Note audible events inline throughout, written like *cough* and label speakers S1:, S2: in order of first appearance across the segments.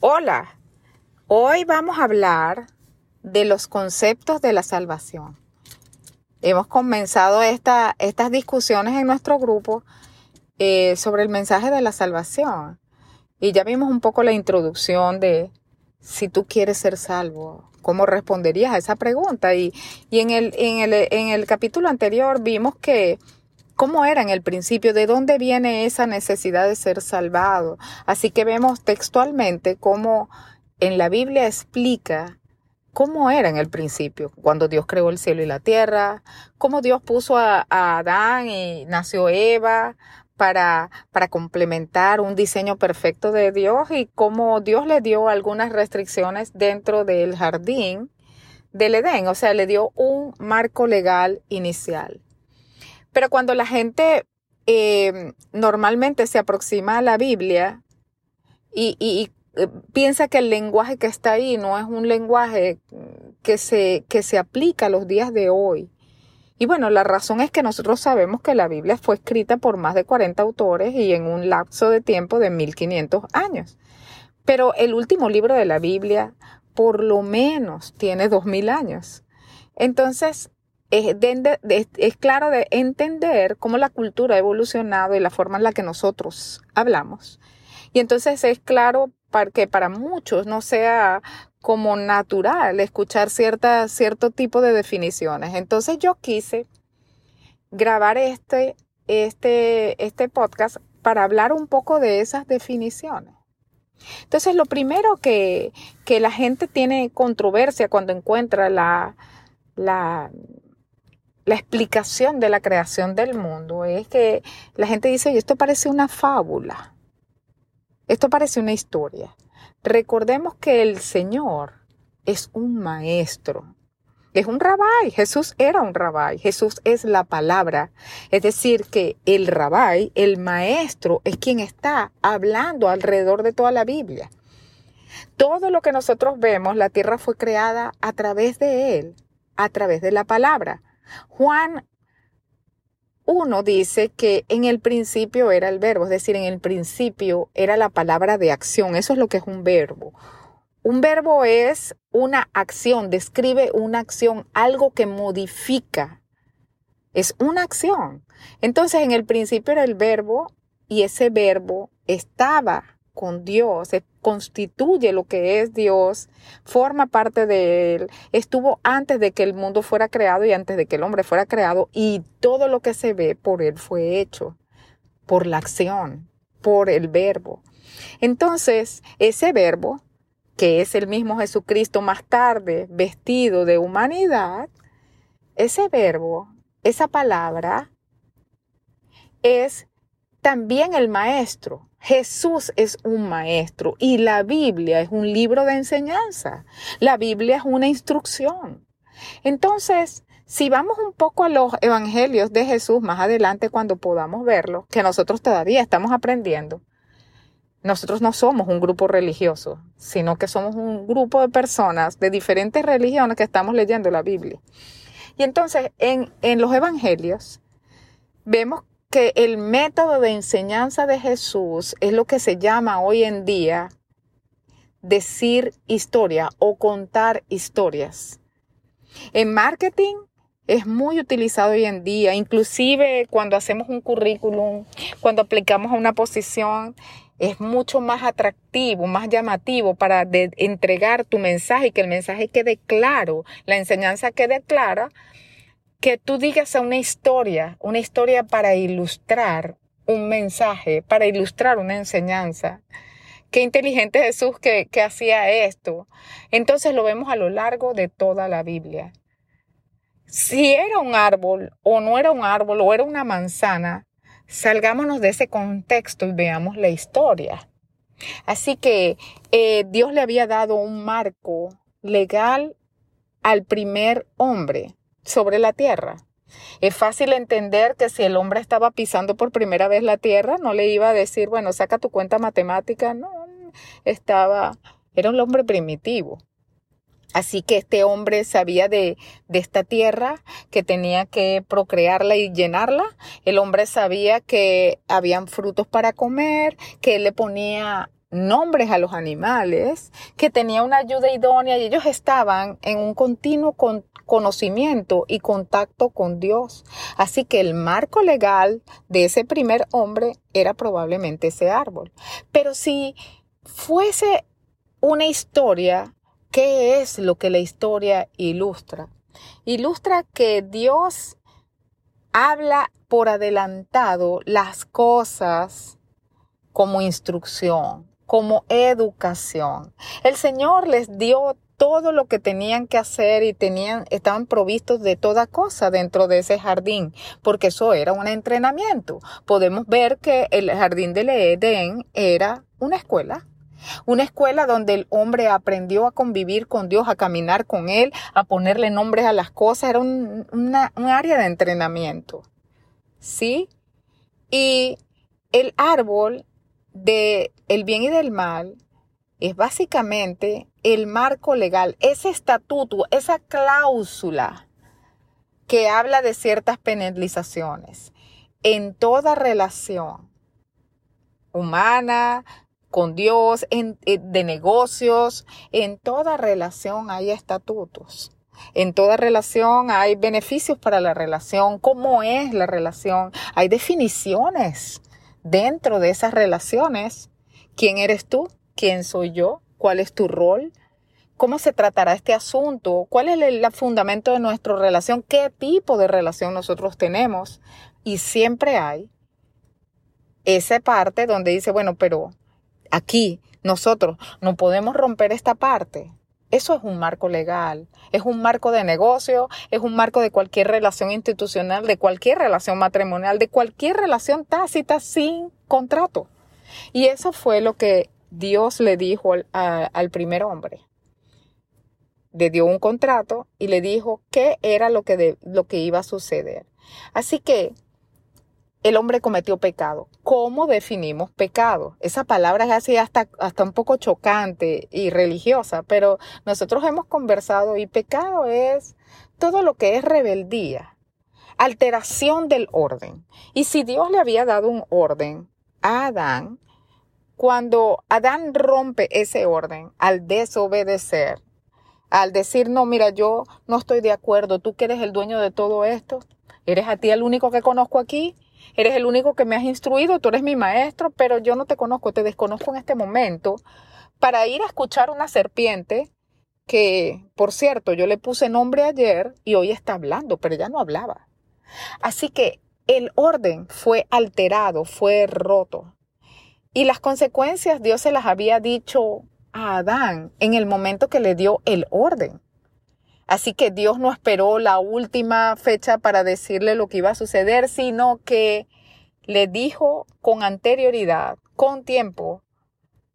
S1: Hola, hoy vamos a hablar de los conceptos de la salvación. Hemos comenzado esta, estas discusiones en nuestro grupo eh, sobre el mensaje de la salvación y ya vimos un poco la introducción de si tú quieres ser salvo, cómo responderías a esa pregunta. Y, y en, el, en, el, en el capítulo anterior vimos que cómo era en el principio, de dónde viene esa necesidad de ser salvado. Así que vemos textualmente cómo en la Biblia explica cómo era en el principio, cuando Dios creó el cielo y la tierra, cómo Dios puso a, Adán y nació Eva para, para complementar un diseño perfecto de Dios y cómo Dios le dio algunas restricciones dentro del jardín del Edén, o sea, le dio un marco legal inicial. Pero cuando la gente eh, normalmente se aproxima a la Biblia y, eh, piensa que el lenguaje que está ahí no es un lenguaje que se, que se aplica a los días de hoy. Y bueno, la razón es que nosotros sabemos que la Biblia fue escrita por más de 40 autores y en un lapso de tiempo de 1500 años. Pero el último libro de la Biblia por lo menos tiene 2000 años. Entonces, es, claro de entender cómo la cultura ha evolucionado y la forma en la que nosotros hablamos. Y entonces es claro para que para muchos no sea como natural escuchar cierta, cierto tipo de definiciones. Entonces yo quise grabar este, este, este podcast para hablar un poco de esas definiciones. Entonces lo primero que, que la gente tiene controversia cuando encuentra la, la, la explicación de la creación del mundo es que la gente dice, esto parece una fábula, esto parece una historia. Recordemos que el Señor es un maestro, es un rabái, Jesús era un rabái, Jesús es la palabra, es decir, que el rabái, el maestro, es quien está hablando alrededor de toda la Biblia. Todo lo que nosotros vemos, la tierra fue creada a través de él, a través de la palabra. Juan 1 dice que en el principio era el verbo, es decir, en el principio era la palabra de acción. Eso es lo que es un verbo. Un verbo es una acción, describe una acción, algo que modifica. Es una acción. Entonces, en el principio era el verbo y ese verbo estaba con Dios, constituye lo que es Dios, forma parte de Él, estuvo antes de que el mundo fuera creado y antes de que el hombre fuera creado y todo lo que se ve por Él fue hecho, por la acción, por el verbo. Entonces, ese verbo, que es el mismo Jesucristo más tarde vestido de humanidad, ese verbo, esa palabra, es también el maestro Jesús es un maestro y la Biblia es un libro de enseñanza. La Biblia es una instrucción. Entonces, si vamos un poco a los evangelios de Jesús más adelante cuando podamos verlo, que nosotros todavía estamos aprendiendo, nosotros no somos un grupo religioso, sino que somos un grupo de personas de diferentes religiones que estamos leyendo la Biblia. Y entonces en, en los evangelios vemos que el método de enseñanza de Jesús es lo que se llama hoy en día decir historia o contar historias. En marketing es muy utilizado hoy en día, inclusive cuando hacemos un currículum, cuando aplicamos a una posición, es mucho más atractivo, más llamativo para entregar tu mensaje y que el mensaje quede claro, la enseñanza quede clara que tú digas una historia, una historia para ilustrar un mensaje, para ilustrar una enseñanza. Qué inteligente Jesús que, que hacía esto. Entonces lo vemos a lo largo de toda la Biblia. Si era un árbol o no era un árbol o era una manzana, salgámonos de ese contexto y veamos la historia. Así que eh, Dios le había dado un marco legal al primer hombre sobre la tierra. Es fácil entender que si el hombre estaba pisando por primera vez la tierra, no le iba a decir, bueno, saca tu cuenta matemática. No, estaba, era un hombre primitivo. Así que este hombre sabía de, de, esta tierra, que tenía que procrearla y llenarla. El hombre sabía que habían frutos para comer, que él le ponía nombres a los animales, que tenía una ayuda idónea y ellos estaban en un continuo conocimiento y contacto con Dios. Así que el marco legal de ese primer hombre era probablemente ese árbol. Pero si fuese una historia, ¿qué es lo que la historia ilustra? Ilustra que Dios habla por adelantado las cosas como instrucción, como educación. El Señor les dio todo lo que tenían que hacer y tenían, estaban provistos de toda cosa dentro de ese jardín, porque eso era un entrenamiento. Podemos ver que el jardín del Edén era una escuela. Una escuela donde el hombre aprendió a convivir con Dios, a caminar con Él, a ponerle nombres a las cosas. Era un, un área de entrenamiento. ¿Sí? Y el árbol de el bien y del mal es básicamente el marco legal, ese estatuto, esa cláusula que habla de ciertas penalizaciones en toda relación humana, con Dios, en, eh, de negocios, en toda relación hay estatutos. En toda relación hay beneficios para la relación, cómo es la relación, hay definiciones dentro de esas relaciones. ¿Quién eres tú? ¿Quién soy yo? ¿Cuál es tu rol? ¿Cómo se tratará este asunto? ¿Cuál es el fundamento de nuestra relación? ¿Qué tipo de relación nosotros tenemos? Y siempre hay esa parte donde dice, bueno, pero aquí nosotros no podemos romper esta parte. Eso es un marco legal, es un marco de negocio, es un marco de cualquier relación institucional, de cualquier relación matrimonial, de cualquier relación tácita sin contrato. Y eso fue lo que Dios le dijo al, primer hombre. Le dio un contrato y le dijo qué era lo que, lo que iba a suceder. Así que el hombre cometió pecado. ¿Cómo definimos pecado? Esa palabra es así hasta, hasta un poco chocante y religiosa, pero nosotros hemos conversado y pecado es todo lo que es rebeldía, alteración del orden. Y si Dios le había dado un orden a Adán, cuando Adán rompe ese orden al desobedecer, al decir, no, mira, yo no estoy de acuerdo, tú que eres el dueño de todo esto, eres a ti el único que conozco aquí, Eres el único que me has instruido, tú eres mi maestro, pero yo no te conozco, te desconozco en este momento. Para ir a escuchar una serpiente que, por cierto, yo le puse nombre ayer y hoy está hablando, pero ya no hablaba. Así que el orden fue alterado, fue roto. Y las consecuencias Dios se las había dicho a Adán en el momento que le dio el orden. Así que Dios no esperó la última fecha para decirle lo que iba a suceder, sino que le dijo con anterioridad, con tiempo,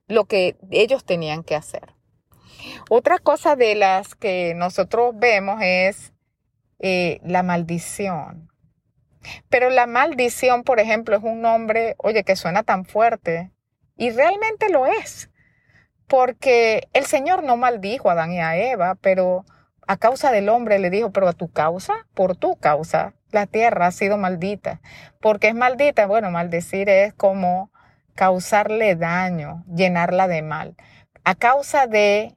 S1: lo que ellos tenían que hacer. Otra cosa de las que nosotros vemos es eh, la maldición. Pero la maldición, por ejemplo, es un nombre, oye, que suena tan fuerte. Y realmente lo es. Porque el Señor no maldijo a Adán y a Eva, pero a causa del hombre le dijo, pero a tu causa, por tu causa, la tierra ha sido maldita. porque es maldita? Bueno, maldecir es como causarle daño, llenarla de mal, a causa de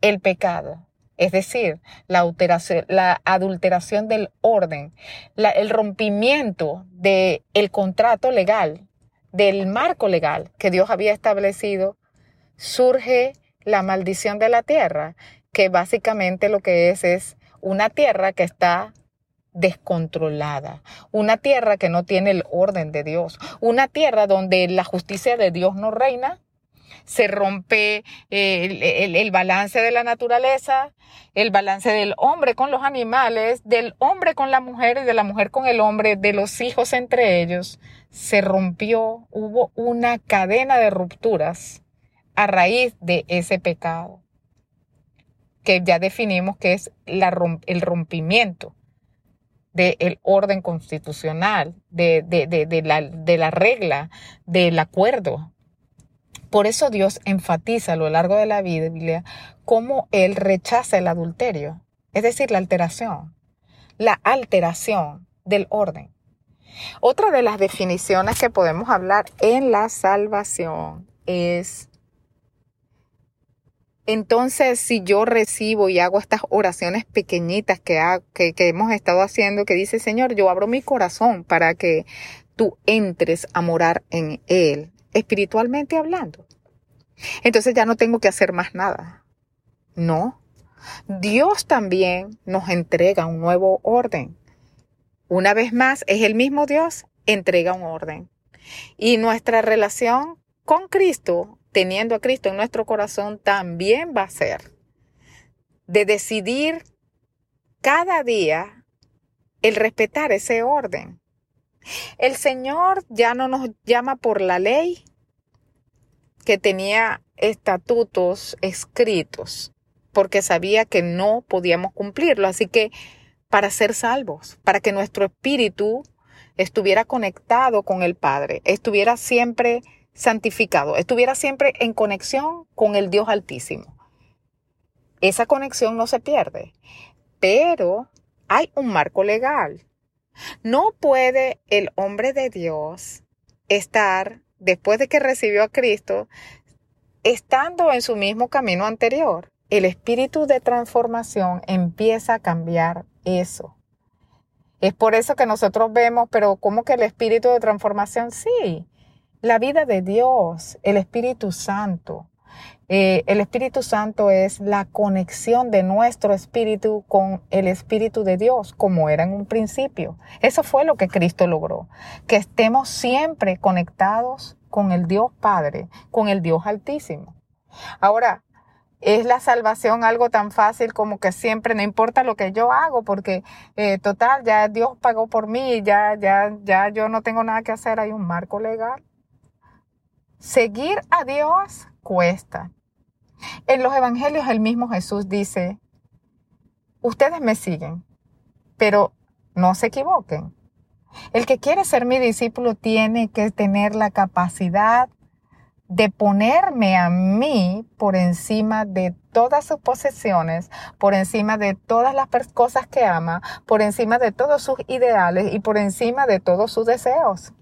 S1: el pecado. Es decir, la, adulteración del orden, el rompimiento del el contrato legal, del marco legal que Dios había establecido, surge la maldición de la tierra que básicamente lo que es es una tierra que está descontrolada, una tierra que no tiene el orden de Dios, una tierra donde la justicia de Dios no reina, se rompe eh, el, balance de la naturaleza, el balance del hombre con los animales, del hombre con la mujer y de la mujer con el hombre, de los hijos entre ellos, se rompió, hubo una cadena de rupturas a raíz de ese pecado que ya definimos que es el rompimiento del orden constitucional, de, la, de la regla, del acuerdo. Por eso Dios enfatiza a lo largo de la Biblia cómo Él rechaza el adulterio, es decir, la alteración, la alteración del orden. Otra de las definiciones que podemos hablar en la salvación es Entonces, si yo recibo y hago estas oraciones pequeñitas que, que, que hemos estado haciendo, que dice, Señor, yo abro mi corazón para que tú entres a morar en Él, espiritualmente hablando. Entonces ya no tengo que hacer más nada. No. Dios también nos entrega un nuevo orden. Una vez más, es el mismo Dios, entrega un orden. Y nuestra relación con Cristo teniendo a Cristo en nuestro corazón, también va a ser de decidir cada día el respetar ese orden. El Señor ya no nos llama por la ley que tenía estatutos escritos, porque sabía que no podíamos cumplirlo. Así que para ser salvos, para que nuestro espíritu estuviera conectado con el Padre, estuviera siempre santificado, estuviera siempre en conexión con el Dios Altísimo. Esa conexión no se pierde, pero hay un marco legal. No puede el hombre de Dios estar, después de que recibió a Cristo, estando en su mismo camino anterior. El espíritu de transformación empieza a cambiar eso. Es por eso que nosotros vemos, pero ¿cómo que el espíritu de transformación? Sí, la vida de Dios, el Espíritu Santo. Eh, el Espíritu Santo es la conexión de nuestro espíritu con el Espíritu de Dios, como era en un principio. Eso fue lo que Cristo logró, que estemos siempre conectados con el Dios Padre, con el Dios Altísimo. Ahora, ¿Es la salvación algo tan fácil como que siempre no importa lo que yo hago? Porque eh, total, ya Dios pagó por mí, ya, ya, ya yo no tengo nada que hacer, hay un marco legal. Seguir a Dios cuesta. En los evangelios el mismo Jesús dice, ustedes me siguen, pero no se equivoquen. El que quiere ser mi discípulo tiene que tener la capacidad de ponerme a mí por encima de todas sus posesiones, por encima de todas las cosas que ama, por encima de todos sus ideales y por encima de todos sus deseos.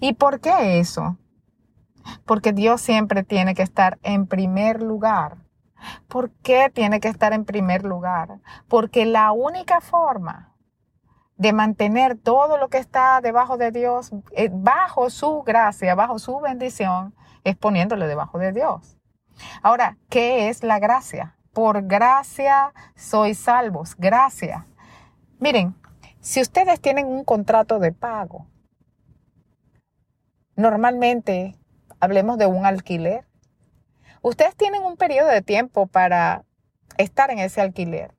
S1: ¿Y por qué eso? Porque Dios siempre tiene que estar en primer lugar. ¿Por qué tiene que estar en primer lugar? Porque la única forma de mantener todo lo que está debajo de Dios, eh, bajo su gracia, bajo su bendición, es poniéndole debajo de Dios. Ahora, ¿qué es la gracia? Por gracia sois salvos, gracia. Miren, si ustedes tienen un contrato de pago Normalmente, hablemos de un alquiler. Ustedes tienen un periodo de tiempo para estar en ese alquiler,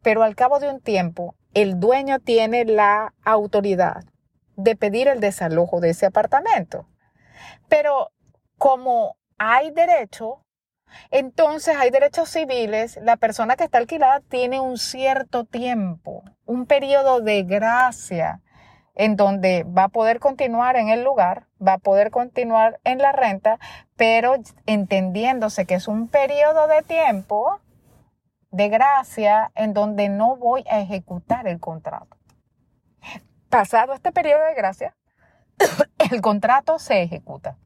S1: pero al cabo de un tiempo, el dueño tiene la autoridad de pedir el desalojo de ese apartamento. Pero como hay derecho, entonces hay derechos civiles, la persona que está alquilada tiene un cierto tiempo, un periodo de gracia en donde va a poder continuar en el lugar, va a poder continuar en la renta, pero entendiéndose que es un periodo de tiempo de gracia en donde no voy a ejecutar el contrato. Pasado este periodo de gracia, *coughs* el contrato se ejecuta.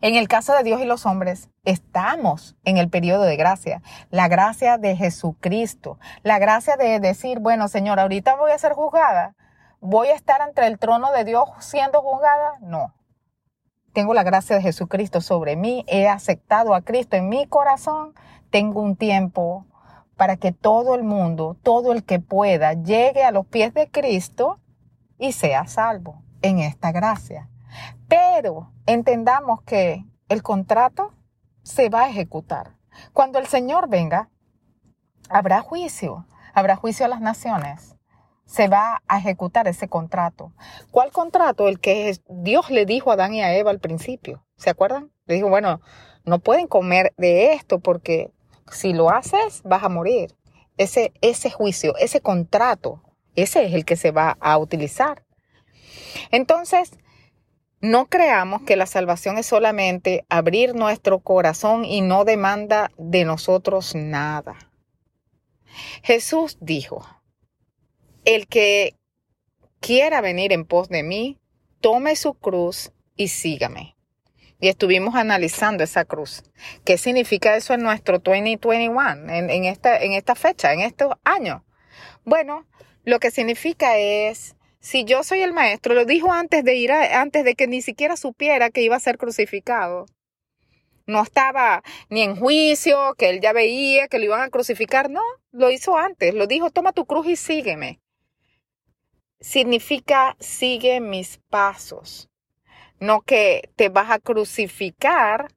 S1: En el caso de Dios y los hombres, estamos en el periodo de gracia, la gracia de Jesucristo, la gracia de decir, bueno, Señor, ahorita voy a ser juzgada, ¿Voy a estar ante el trono de Dios siendo juzgada? No. Tengo la gracia de Jesucristo sobre mí, he aceptado a Cristo en mi corazón, tengo un tiempo para que todo el mundo, todo el que pueda, llegue a los pies de Cristo y sea salvo en esta gracia. Pero entendamos que el contrato se va a ejecutar. Cuando el Señor venga, habrá juicio, habrá juicio a las naciones se va a ejecutar ese contrato. ¿Cuál contrato? El que Dios le dijo a Adán y a Eva al principio. ¿Se acuerdan? Le dijo, bueno, no pueden comer de esto porque si lo haces vas a morir. Ese, ese juicio, ese contrato, ese es el que se va a utilizar. Entonces, no creamos que la salvación es solamente abrir nuestro corazón y no demanda de nosotros nada. Jesús dijo, el que quiera venir en pos de mí, tome su cruz y sígame. y estuvimos analizando esa cruz. ¿Qué significa eso en nuestro 2021, en, en, esta, en esta fecha, en estos años? Bueno, lo que significa es, si yo soy el maestro, lo dijo antes de ir, antes de que ni siquiera supiera que iba a ser crucificado. No estaba ni en juicio, que él ya veía que lo iban a crucificar. No, lo hizo antes. Lo dijo, toma tu cruz y sígueme. Significa, sigue mis pasos no que te vas a crucificar,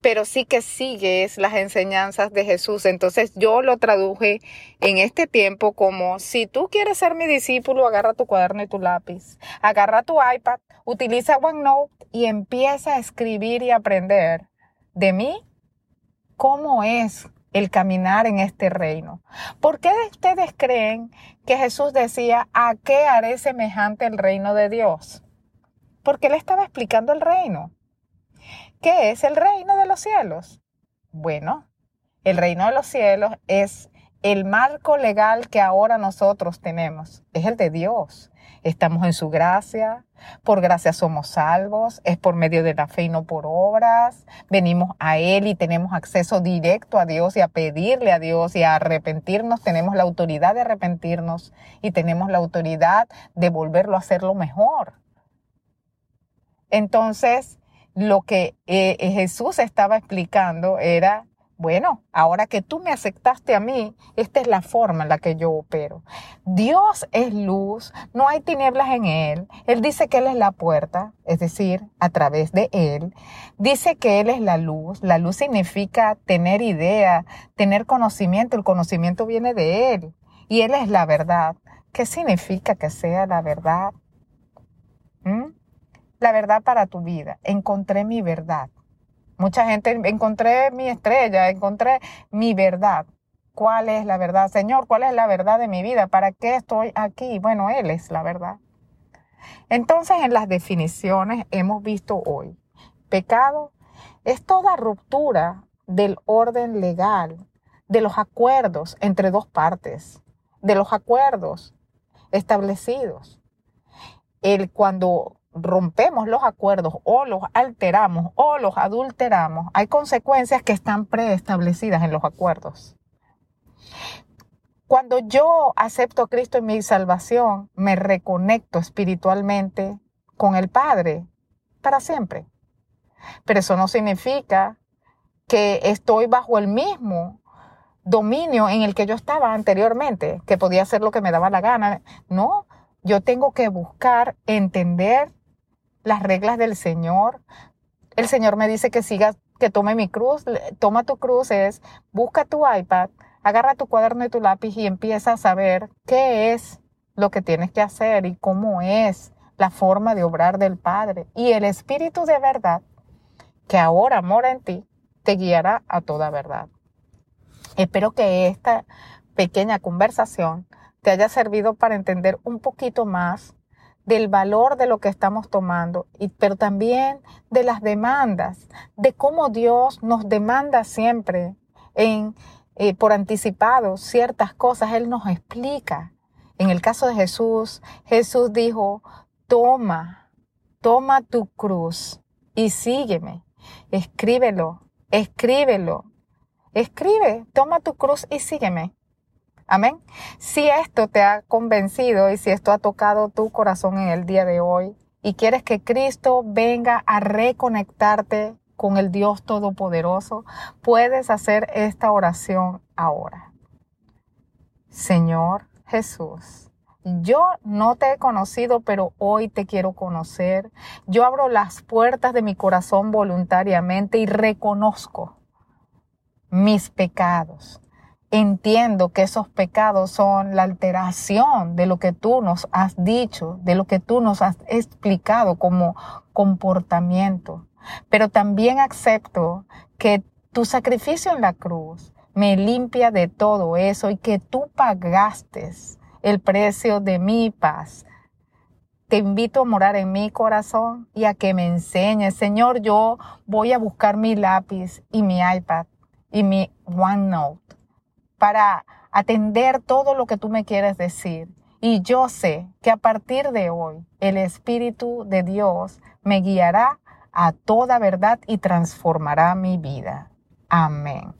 S1: pero sí que sigues las enseñanzas de Jesús. Entonces yo lo traduje en este tiempo como si tú quieres ser mi discípulo, agarra tu cuaderno y tu lápiz, agarra tu iPad, utiliza OneNote y empieza a escribir y aprender de mí cómo es el caminar en este reino. ¿Por qué ustedes creen que Jesús decía, ¿a qué haré semejante el reino de Dios? porque él estaba explicando el reino. ¿Qué es el reino de los cielos? Bueno, el reino de los cielos es el marco legal que ahora nosotros tenemos, es el de Dios. Estamos en su gracia, por gracia somos salvos, es por medio de la fe y no por obras. Venimos a Él y tenemos acceso directo a Dios y a pedirle a Dios y a arrepentirnos. Tenemos la autoridad de arrepentirnos y tenemos la autoridad de volverlo a hacerlo mejor. Entonces, lo que eh, eh, Jesús estaba explicando era, bueno, ahora que tú me aceptaste a mí, esta es la forma en la que yo opero. Dios es luz, no hay tinieblas en Él. Él dice que Él es la puerta, es decir, a través de Él. Dice que Él es la luz. La luz significa tener idea, tener conocimiento. El conocimiento viene de Él. Y Él es la verdad. ¿Qué significa que sea la verdad? ¿Mm? la verdad para tu vida. Encontré mi verdad. Mucha gente, encontré mi estrella, encontré mi verdad. ¿Cuál es la verdad? Señor, ¿cuál es la verdad de mi vida? ¿Para qué estoy aquí? Bueno, Él es la verdad. Entonces, en las definiciones hemos visto hoy, pecado es toda ruptura del orden legal, de los acuerdos entre dos partes, de los acuerdos establecidos. El cuando rompemos los acuerdos o los alteramos o los adulteramos, hay consecuencias que están preestablecidas en los acuerdos. Cuando yo acepto a Cristo en mi salvación, me reconecto espiritualmente con el Padre para siempre. Pero eso no significa que estoy bajo el mismo dominio en el que yo estaba anteriormente, que podía hacer lo que me daba la gana. No, yo tengo que buscar entender las reglas del Señor. El Señor me dice que siga, que tome mi cruz. Toma tu cruz es, busca tu iPad, agarra tu cuaderno y tu lápiz y empieza a saber qué es lo que tienes que hacer y cómo es la forma de obrar del Padre. Y el Espíritu de verdad, que ahora mora en ti, te guiará a toda verdad. Espero que esta pequeña conversación te haya servido para entender un poquito más del valor de lo que estamos tomando, y, pero también de las demandas, de cómo Dios nos demanda siempre en, eh, por anticipado ciertas cosas. Él nos explica. En el caso de Jesús, Jesús dijo, toma, toma tu cruz y sígueme. Escríbelo, escríbelo. Escribe, toma tu cruz y sígueme. Amén. Si esto te ha convencido y si esto ha tocado tu corazón en el día de hoy y quieres que Cristo venga a reconectarte con el Dios Todopoderoso, puedes hacer esta oración ahora. Señor Jesús, yo no te he conocido, pero hoy te quiero conocer. Yo abro las puertas de mi corazón voluntariamente y reconozco mis pecados entiendo que esos pecados son la alteración de lo que tú nos has dicho, de lo que tú nos has explicado como comportamiento. Pero también acepto que tu sacrificio en la cruz me limpia de todo eso y que tú pagaste el precio de mi paz. Te invito a morar en mi corazón y a que me enseñes. Señor, yo voy a buscar mi lápiz y mi iPad y mi OneNote para atender todo lo que tú me quieres decir. Y yo sé que a partir de hoy el Espíritu de Dios me guiará a toda verdad y transformará mi vida. Amén.